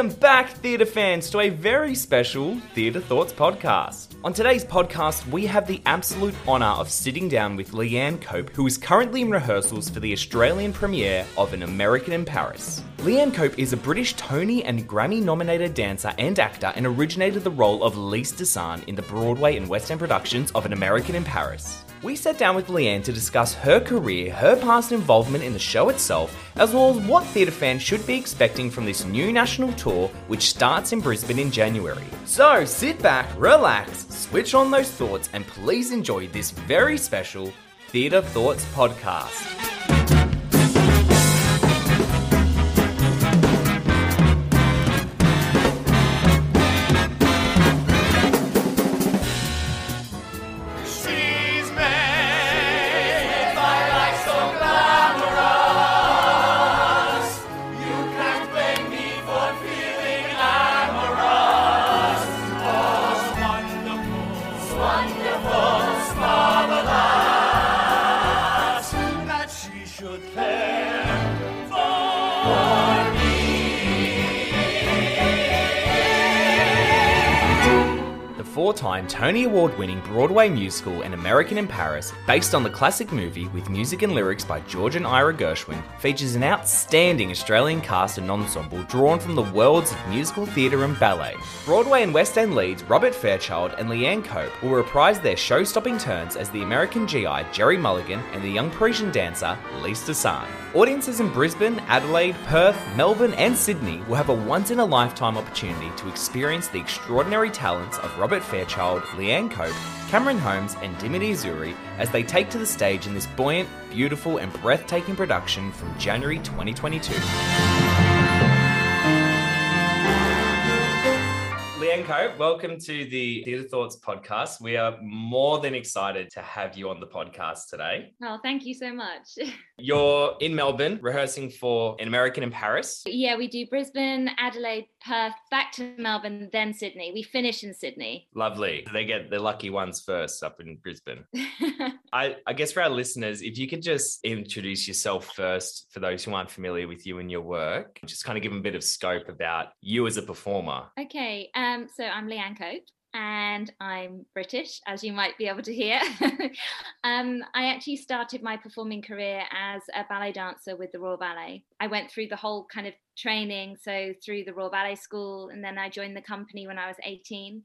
Welcome back, theatre fans, to a very special Theatre Thoughts podcast. On today's podcast, we have the absolute honour of sitting down with Leanne Cope, who is currently in rehearsals for the Australian premiere of An American in Paris. Leanne Cope is a British Tony and Grammy nominated dancer and actor and originated the role of Lise Dassin in the Broadway and West End productions of An American in Paris. We sat down with Leanne to discuss her career, her past involvement in the show itself, as well as what theatre fans should be expecting from this new national tour, which starts in Brisbane in January. So sit back, relax, switch on those thoughts, and please enjoy this very special Theatre Thoughts podcast. Four time Tony Award winning Broadway musical An American in Paris, based on the classic movie with music and lyrics by George and Ira Gershwin, features an outstanding Australian cast and ensemble drawn from the worlds of musical theatre and ballet. Broadway and West End leads Robert Fairchild and Leanne Cope will reprise their show stopping turns as the American GI Jerry Mulligan and the young Parisian dancer Lise Dassin. Audiences in Brisbane, Adelaide, Perth, Melbourne, and Sydney will have a once in a lifetime opportunity to experience the extraordinary talents of Robert Fairchild, Leanne Cope, Cameron Holmes, and Dimity Azoury as they take to the stage in this buoyant, beautiful, and breathtaking production from January 2022. Cope, welcome to the Theatre Thoughts podcast. We are more than excited to have you on the podcast today. Oh, thank you so much. You're in Melbourne rehearsing for An American in Paris. yeah, we do Brisbane, Adelaide, Perth, back to Melbourne, then Sydney. We finish in Sydney. Lovely. They get the lucky ones first up in Brisbane. I, I guess for our listeners, if you could just introduce yourself first for those who aren't familiar with you and your work, just kind of give them a bit of scope about you as a performer. okay, um, so I'm Leanne Cope. And I'm British, as you might be able to hear. um, I actually started my performing career as a ballet dancer with the Royal Ballet. I went through the whole kind of training, so through the Royal Ballet School, and then I joined the company when I was 18.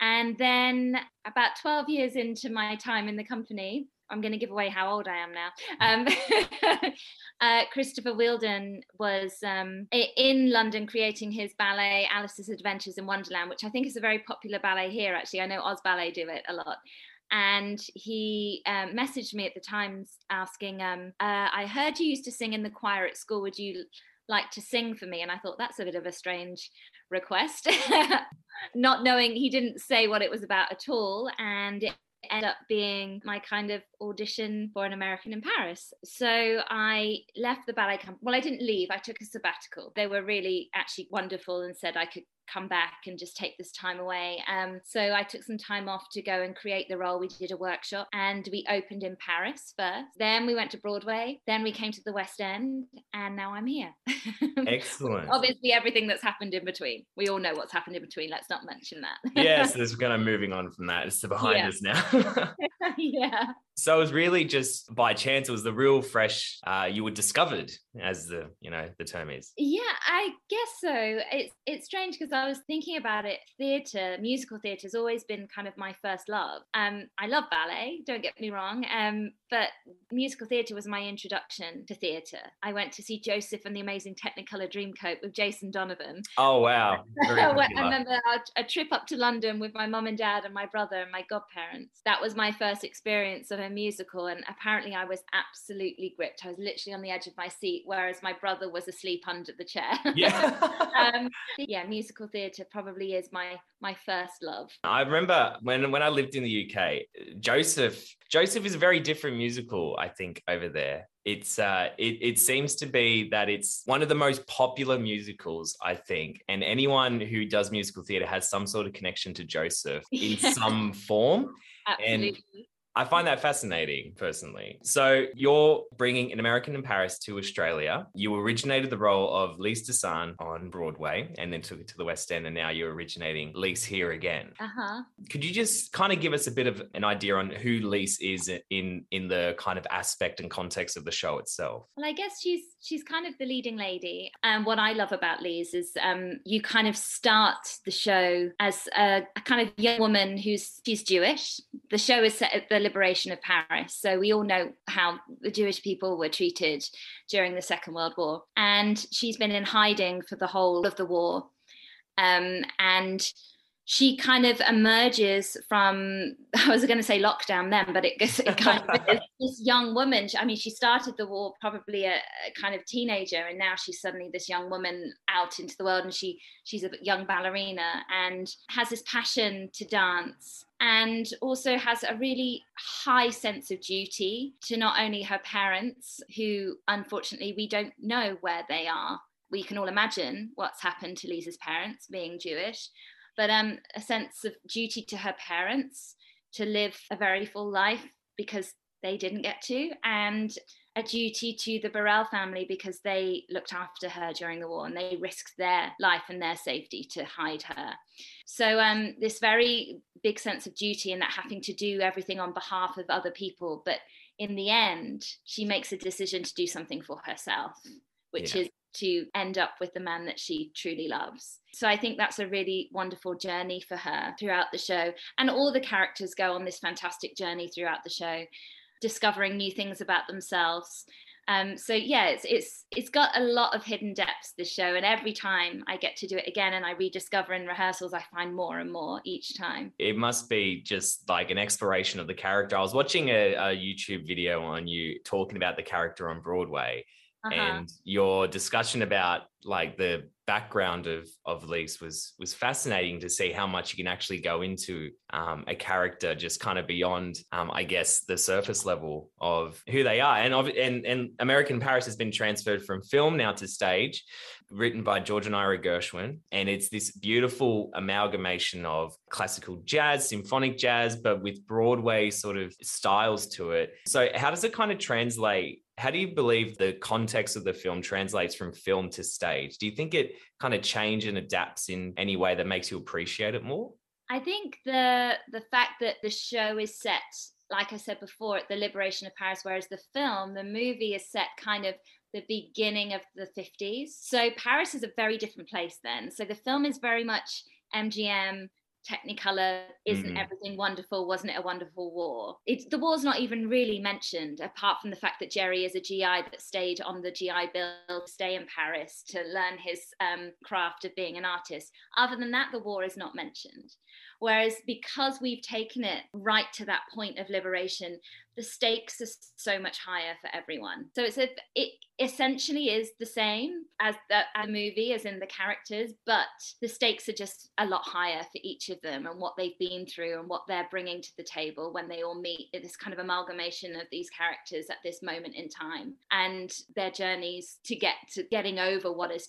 And then, about 12 years into my time in the company, I'm going to give away how old I am now. Um, uh, Christopher Wheeldon was um, in London creating his ballet Alice's Adventures in Wonderland, which I think is a very popular ballet here. Actually, I know Oz Ballet do it a lot. And he um, messaged me at the Times asking, um, uh, "I heard you used to sing in the choir at school. Would you like to sing for me?" And I thought that's a bit of a strange request, not knowing he didn't say what it was about at all, and it ended up being my kind of audition for an American in Paris. So I left the ballet company. Well, I didn't leave, I took a sabbatical. They were really actually wonderful and said I could come back and just take this time away. Um, so I took some time off to go and create the role. We did a workshop and we opened in Paris first. Then we went to Broadway. Then we came to the West End and now I'm here. Excellent. Obviously, everything that's happened in between. We all know what's happened in between. Let's not mention that. yes, there's kind of moving on from that. It's behind Yeah. us now. yeah. So it was really just by chance. It was the real fresh. Uh, you were discovered, as the you know the term is. Yeah, I guess so. It's it's strange because I was thinking about it. Theatre, musical theatre, has always been kind of my first love. Um, I love ballet. Don't get me wrong. Um, but musical theatre was my introduction to theatre. I went to see Joseph and the Amazing Technicolor Dreamcoat with Jason Donovan. Oh wow, I remember a trip up to London with my mum and dad and my brother and my godparents. That was my first experience of a musical, and apparently I was absolutely gripped. I was literally on the edge of my seat, whereas my brother was asleep under the chair. Yeah. um, yeah, musical theatre probably is my my first love. I remember when when I lived in the UK, Joseph Joseph is a very different musical, I think, over there. It's uh it, it seems to be that it's one of the most popular musicals, I think. And anyone who does musical theatre has some sort of connection to Joseph in some form. Absolutely. I find that fascinating personally. So you're bringing an American in Paris to Australia. You originated the role of Lise Dassin on Broadway and then took it to the West End, and now you're originating Lise here again. Uh huh. Could you just kind of give us a bit of an idea on who Lise is in in the kind of aspect and context of the show itself? Well, I guess she's she's kind of the leading lady. And what I love about Lise is um, you kind of start the show as a, a kind of young woman who's she's Jewish. The show is set at the liberation of Paris, so we all know how the Jewish people were treated during the Second World War, and she's been in hiding for the whole of the war. Um, and she kind of emerges from I was going to say lockdown then, but it, it kind of is this young woman. I mean, she started the war probably a, a, kind of teenager, and now she's suddenly this young woman out into the world, and she she's a young ballerina and has this passion to dance. And also has a really high sense of duty to not only her parents, who unfortunately we don't know where they are. We can all imagine what's happened to Lise's parents being Jewish, but um, a sense of duty to her parents to live a very full life because they didn't get to, and a duty to the Baurel family because they looked after her during the war and they risked their life and their safety to hide her. So, um, this very big sense of duty and that having to do everything on behalf of other people. But in the end, she makes a decision to do something for herself, which yeah. is to end up with the man that she truly loves. So I think that's a really wonderful journey for her throughout the show. And all the characters go on this fantastic journey throughout the show, discovering new things about themselves. Um, so yeah, it's it's it's got a lot of hidden depths. This show, and every time I get to do it again and I rediscover in rehearsals, I find more and more each time. It must be just like an exploration of the character. I was watching a, a YouTube video on you talking about the character on Broadway, uh-huh. and your discussion about like the background of of Lise was was fascinating to see how much you can actually go into um, a character just kind of beyond um, I guess the surface level of who they are. And of, and and American Paris has been transferred from film now to stage written by George and Ira Gershwin. And it's this beautiful amalgamation of classical jazz symphonic jazz but with Broadway sort of styles to it. So how does it kind of translate how do you believe the context of the film translates from film to stage? Do you think it kind of changes and adapts in any way that makes you appreciate it more? I think the the fact that the show is set, like I said before, at the liberation of Paris, whereas the film, the movie is set kind of the beginning of the 50s. So Paris is a very different place then. So the film is very much MGM Technicolor, isn't mm. everything wonderful? Wasn't it a wonderful war? It's the war's not even really mentioned, apart from the fact that Jerry is a GI that stayed on the GI Bill to stay in Paris to learn his um, craft of being an artist. Other than that, the war is not mentioned. Whereas because we've taken it right to that point of liberation, the stakes are so much higher for everyone. So it's a, it essentially is the same as the, a movie, as in the characters, but the stakes are just a lot higher for each of them and what they've been through and what they're bringing to the table when they all meet. This kind of amalgamation of these characters at this moment in time and their journeys to get to getting over what is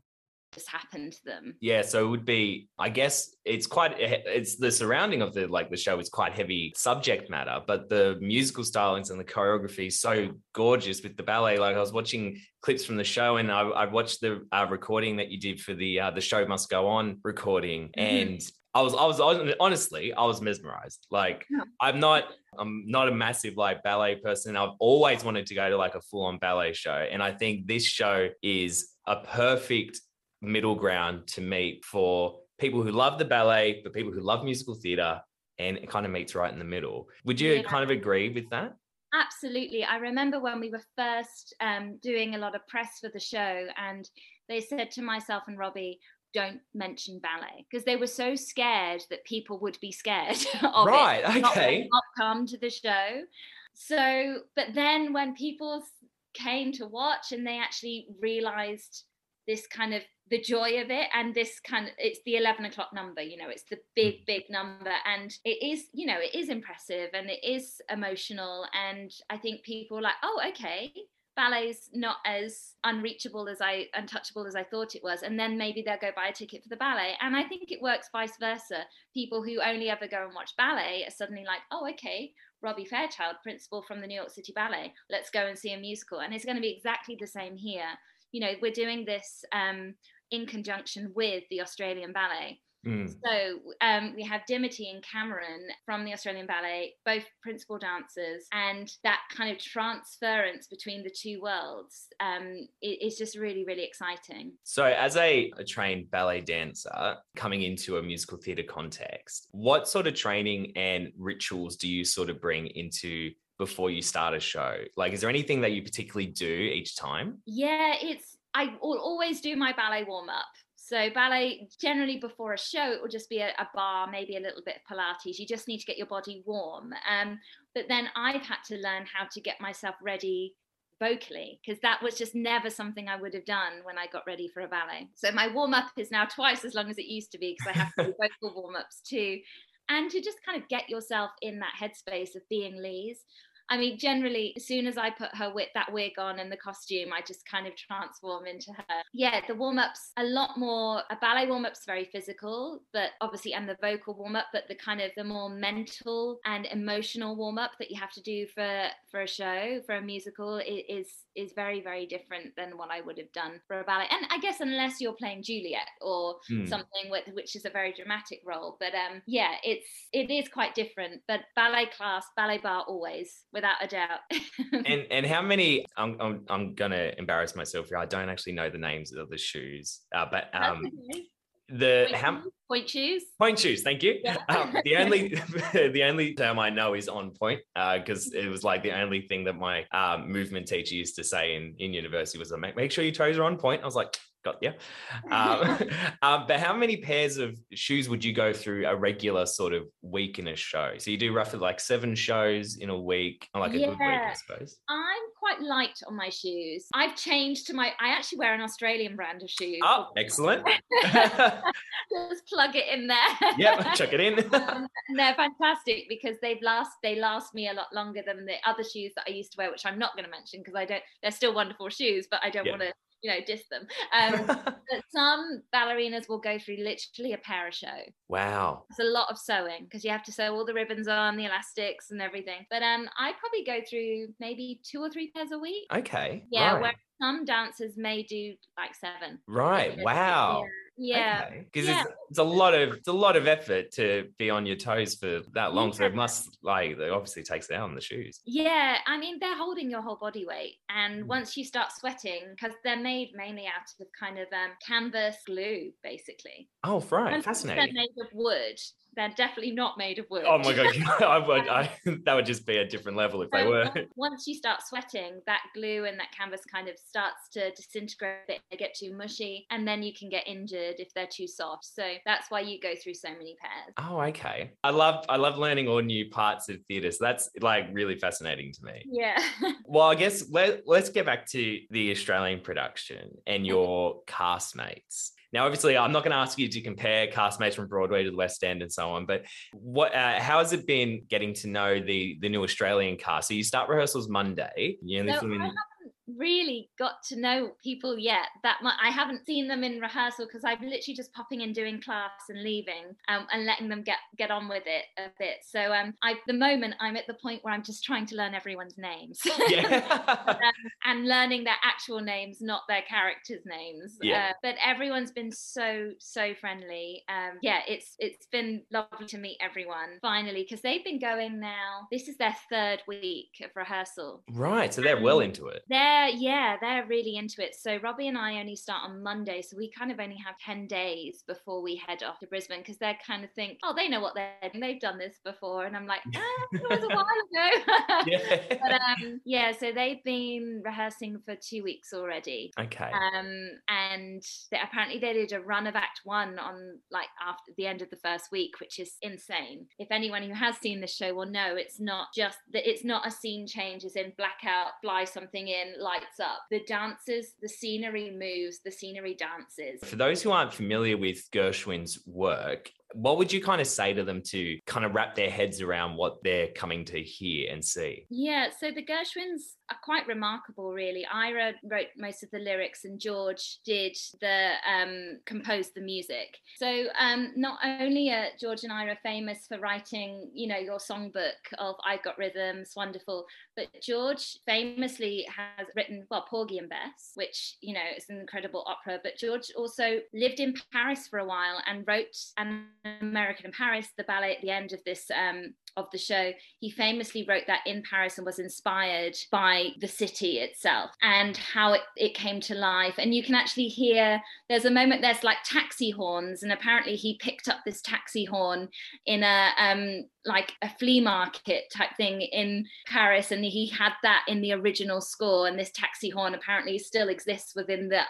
just happened to them. Yeah, so it would be, I guess it's quite, it's the surrounding of the like the show is quite heavy subject matter, but the musical stylings and the choreography is so gorgeous with the ballet. Like I was watching clips from the show, and I, I watched the uh, recording that you did for the uh, the show must go on recording, mm-hmm. and I was, I was, I was honestly, I was mesmerized. Like, yeah. I'm not, I'm not a massive like ballet person. I've always wanted to go to like a full on ballet show. And I think this show is a perfect middle ground to meet for people who love the ballet, but people who love musical theatre, and it kind of meets right in the middle. Would you yeah. kind of agree with that? Absolutely. I remember when we were first um, doing a lot of press for the show, and they said to myself and Robbie, don't mention ballet because they were so scared that people would be scared of Right, it, not- okay. not come to the show. So, but then when people came to watch and they actually realized this kind of the joy of it and this kind of it's the 11 o'clock number you know it's the big big number and it is you know it is impressive and it is emotional and i think people are like oh okay ballet's not as unreachable as i untouchable as i thought it was and then maybe they'll go buy a ticket for the ballet and i think it works vice versa. People who only ever go and watch ballet are suddenly like oh okay robbie fairchild principal from the new york city ballet let's go and see a musical and it's going to be exactly the same here. You know we're doing this um, in conjunction with the australian ballet Mm. so um, we have Dimity and Cameron from the Australian Ballet, both principal dancers, and that kind of transference between the two worlds um, is just really, really exciting. So, as a, a trained ballet dancer coming into a musical theatre context, what sort of training and rituals do you sort of bring into before you start a show? Like, is there anything that you particularly do each time? Yeah, it's I will always do my ballet warm up. So ballet generally before a show it will just be a, a barre, maybe a little bit of Pilates. You just need to get your body warm. Um, but then I've had to learn how to get myself ready vocally because that was just never something I would have done when I got ready for a ballet. So my warm up is now twice as long as it used to be because I have to do vocal warm ups too. And to just kind of get yourself in that headspace of being Lise. I mean, generally, as soon as I put her with that wig on and the costume, I just kind of transform into her. Yeah, the warm ups a lot more. A ballet warm up's very physical, but obviously, and the vocal warm up, but the kind of the more mental and emotional warm up that you have to do for for a show, for a musical, is is very very different than what I would have done for a ballet. And I guess unless you're playing Juliet or Hmm. something with which is a very dramatic role, but um, yeah, it's it is quite different. But ballet class, ballet barre, always without a doubt. And and how many? I'm I'm, I'm gonna embarrass myself here. I don't actually know the names of the shoes, uh, but um, okay. the Pointe how pointe shoes. Pointe shoes, thank you. Yeah. Um, the only the only term I know is on point because it was like the only thing that my um, movement teacher used to say in, in university was make, make sure your toes are on point. I was like, got yeah. Um, um, but how many pairs of shoes would you go through a regular sort of week in a show? So you do roughly like seven shows in a week, like a good week, I suppose. I'm quite light on my shoes. I've changed to my. I actually wear an Australian brand of shoes. Oh, excellent. Just plug it in there. yep, chuck it in. Um, they're fantastic because they've last they last me a lot longer than the other shoes that I used to wear, which I'm not going to mention because I don't. They're still wonderful shoes, but I don't Yeah. want to you know diss them. Um, but some ballerinas will go through literally a pair of show. wow. It's a lot of sewing because you have to sew all the ribbons on, the elastics, and everything. But um, I probably go through maybe two or three pairs a week. Okay. Yeah, right. where some dancers may do like seven. Right. Wow. Yeah. Because Yeah. it's, it's a lot of it's a lot of effort to be on your toes for that long. So it must like it obviously takes it out on the shoes. Yeah, I mean they're holding your whole body weight, and Mm. once you start sweating, because they're made mainly out of kind of um, canvas glue, basically. Oh, right, 100% fascinating. made of wood. They're definitely not made of wood. Oh my god, I would, I, that would just be a different level if they were. once you start sweating, that glue and that canvas kind of starts to disintegrate. a bit, They get too mushy, and then you can get injured if they're too soft. So that's why you go through so many pairs. Oh, okay. I love I love learning all new parts of theatre. So that's like really fascinating to me. Yeah. Well, I guess let, let's get back to the Australian production and your castmates. Now, obviously, I'm not going to ask you to compare castmates from Broadway to the West End and so on, but what? Uh, how has it been getting to know the the new Australian cast? So you start rehearsals Monday. You only No, film in- really got to know people yet that much. I haven't seen them in rehearsal because I'm literally just popping in, doing class, and leaving, um, and letting them get get on with it a bit. So, um, I the moment I'm at the point where I'm just trying to learn everyone's names. yeah. and learning their actual names, not their characters' names. Yeah. Uh, but everyone's been so so friendly. Um, yeah, it's it's been lovely to meet everyone finally because they've been going now. This is their third week of rehearsal. right. So they're well into it. They're they're yeah, they're really into it. So Robbie and I only start on Monday, so we kind of only have ten days before we head off to Brisbane because they're kind of think, oh, they know what they're doing. They've done this before, and I'm like, ah, it was a while ago. Yeah. but um, yeah, so they've been rehearsing for two weeks already. okay. Um, and they, apparently they did a run of Act One on like after the end of the first week, which is insane. If anyone who has seen this show will know, it's not just that it's not a scene change, as in blackout, fly something in, lights up. The dances, the scenery moves, the scenery dances. For those who aren't familiar with Gershwin's work, what would you kind of say to them to kind of wrap their heads around what they're coming to hear and see? Yeah, so the Gershwins are quite remarkable, really. Ira wrote most of the lyrics, and George did the um, composed the music. So um, not only are George and Ira famous for writing, you know, your songbook of "I've Got Rhythms," wonderful, but George famously has written well Porgy and Bess, which you know is an incredible opera. But George also lived in Paris for a while and wrote an American in Paris, the ballet at the end of this um, of the show, he famously wrote that in Paris and was inspired by the city itself and how it, it came to life. And you can actually hear there's a moment there's like taxi horns, and apparently he picked up this taxi horn in a um like a flea market type thing in Paris, and he had that in the original score. And this taxi horn apparently still exists within the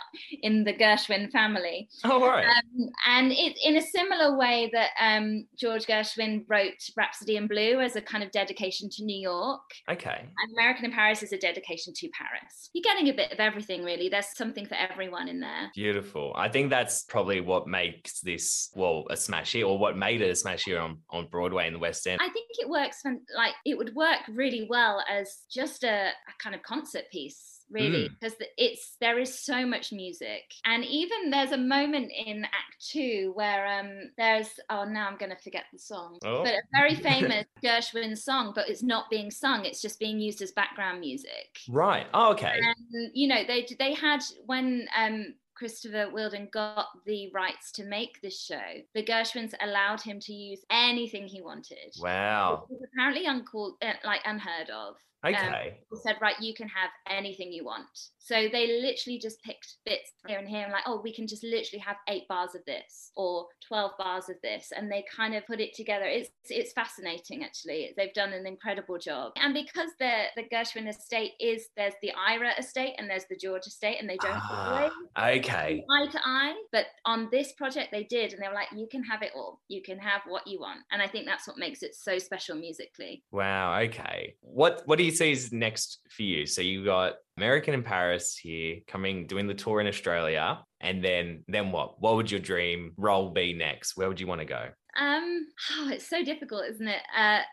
in the Gershwin family. Oh, right. Um, and it, in a similar way that um, George Gershwin wrote Rhapsody in Blue as a kind of dedication to New York, okay. and American in Paris is a dedication to Paris. You're getting a bit of everything, really. There's something for everyone in there. Beautiful. I think that's probably what makes this, well, a smash hit or what made it a smash hit on, on Broadway in the West End. I think it works from like it would work really well as just a, a kind of concert piece really Mm. because it's there is so much music and even there's a moment in act 2 where um there's oh now I'm going to forget the song Oh. but a very famous Gershwin song but it's not being sung it's just being used as background music Right. Oh, okay. and you know they they had when um Christopher Wheeldon got the rights to make this show. The Gershwins allowed him to use anything he wanted. Wow. Apparently uncalled, uh, like unheard of. Um, Okay. he said, right, you can have anything you want. So they literally just picked bits here and here and like, oh, we can just literally have eight bars of this or 12 bars of this. And they kind of put it together. It's it's fascinating actually. They've done an incredible job. And because the the Gershwin estate is there's the Ira estate and there's the George estate and they don't Ah, always okay. eye to eye. But on this project they did and they were like, you can have it all. You can have what you want. And I think that's what makes it so special musically. Wow. Okay. What What do you is next for you? So you got American in Paris here, coming doing the tour in Australia, and then then what? What would your dream role be next? Where would you want to go? Um, oh, it's so difficult, isn't it?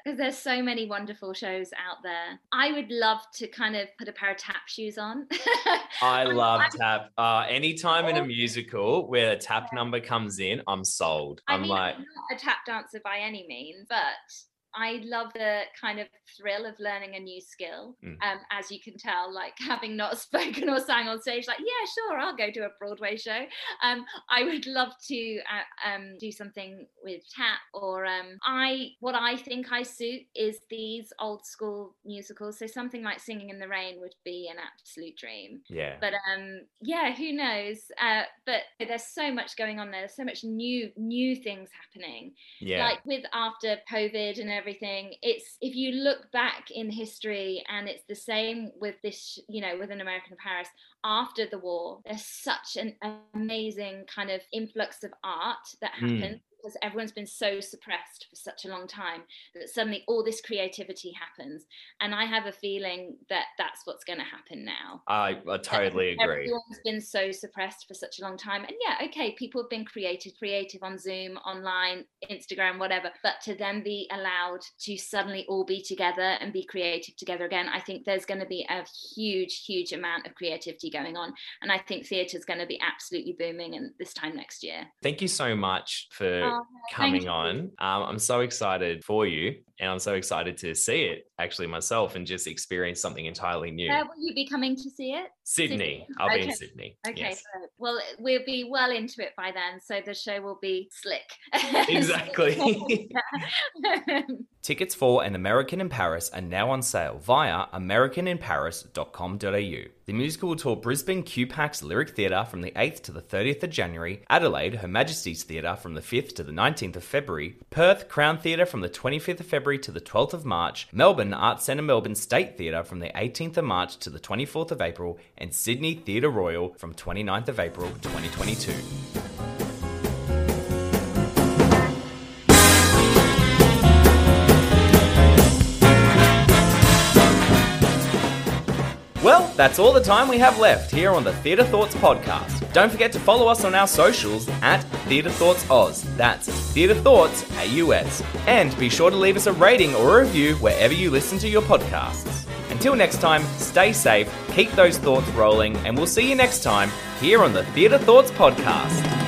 Because there's so many wonderful shows out there. I would love to kind of put a pair of tap shoes on. I love I'm- tap. Uh, anytime in a musical where a tap number comes in, I'm sold. I I'm mean, like, I'm not a tap dancer by any means, but I love the kind of thrill of learning a new skill. Mm. Um, as you can tell, like having not spoken or sang on stage, like yeah, sure, I'll go to a Broadway show. Um, I would love to uh, um, do something with tap, or um, I what I think I suit is these old school musicals. So something like Singing in the Rain would be an absolute dream yeah. but um yeah who knows uh but there's so much going on there there's so much new new things happening Yeah. like with after covid and everything it's if you look back in history and it's the same with this you know with an american paris after the war there's such an amazing kind of influx of art that Mm. Because everyone's been so suppressed for such a long time that suddenly all this creativity happens and i have a feeling that that's what's going to happen now I, I totally agree. Everyone's been so suppressed for such a long time. And yeah, okay, people have been creative, creative on Zoom, online, Instagram, whatever. But to then be allowed to suddenly all be together and be creative together again, I think there's going to be a huge, huge amount of creativity going on. And I think theatre's going to be absolutely booming and this time next year. Thank you so much for oh, Oh, coming you. on. Um, I'm so excited for you, and I'm so excited to see it actually myself and just experience something entirely new. Where will you be coming to see it? Sydney. Sydney. I'll be in Sydney. Okay, Yes. so, well, we'll be well into it by then, so the show will be slick. Exactly. Tickets for An American in Paris are now on sale via americaninparis.com.au. The musical will tour Brisbane QPAC Lyric Theatre from the 8th to the 30th of January, Adelaide Her Majesty's Theatre from the 5th to the 19th of February, Perth Crown Theatre from the 25th of February to the 12th of March, Melbourne Arts Centre Melbourne State Theatre from the 18th of March to the 24th of April, and Sydney Theatre Royal from 29th of April 2022. Well, that's all the time we have left here on the Theatre Thoughts podcast. Don't forget to follow us on our socials at Theatre Thoughts Oz. That's Theatre Thoughts AUS. And be sure to leave us a rating or a review wherever you listen to your podcasts. Until next time, stay safe, keep those thoughts rolling, and we'll see you next time here on the Theatre Thoughts podcast.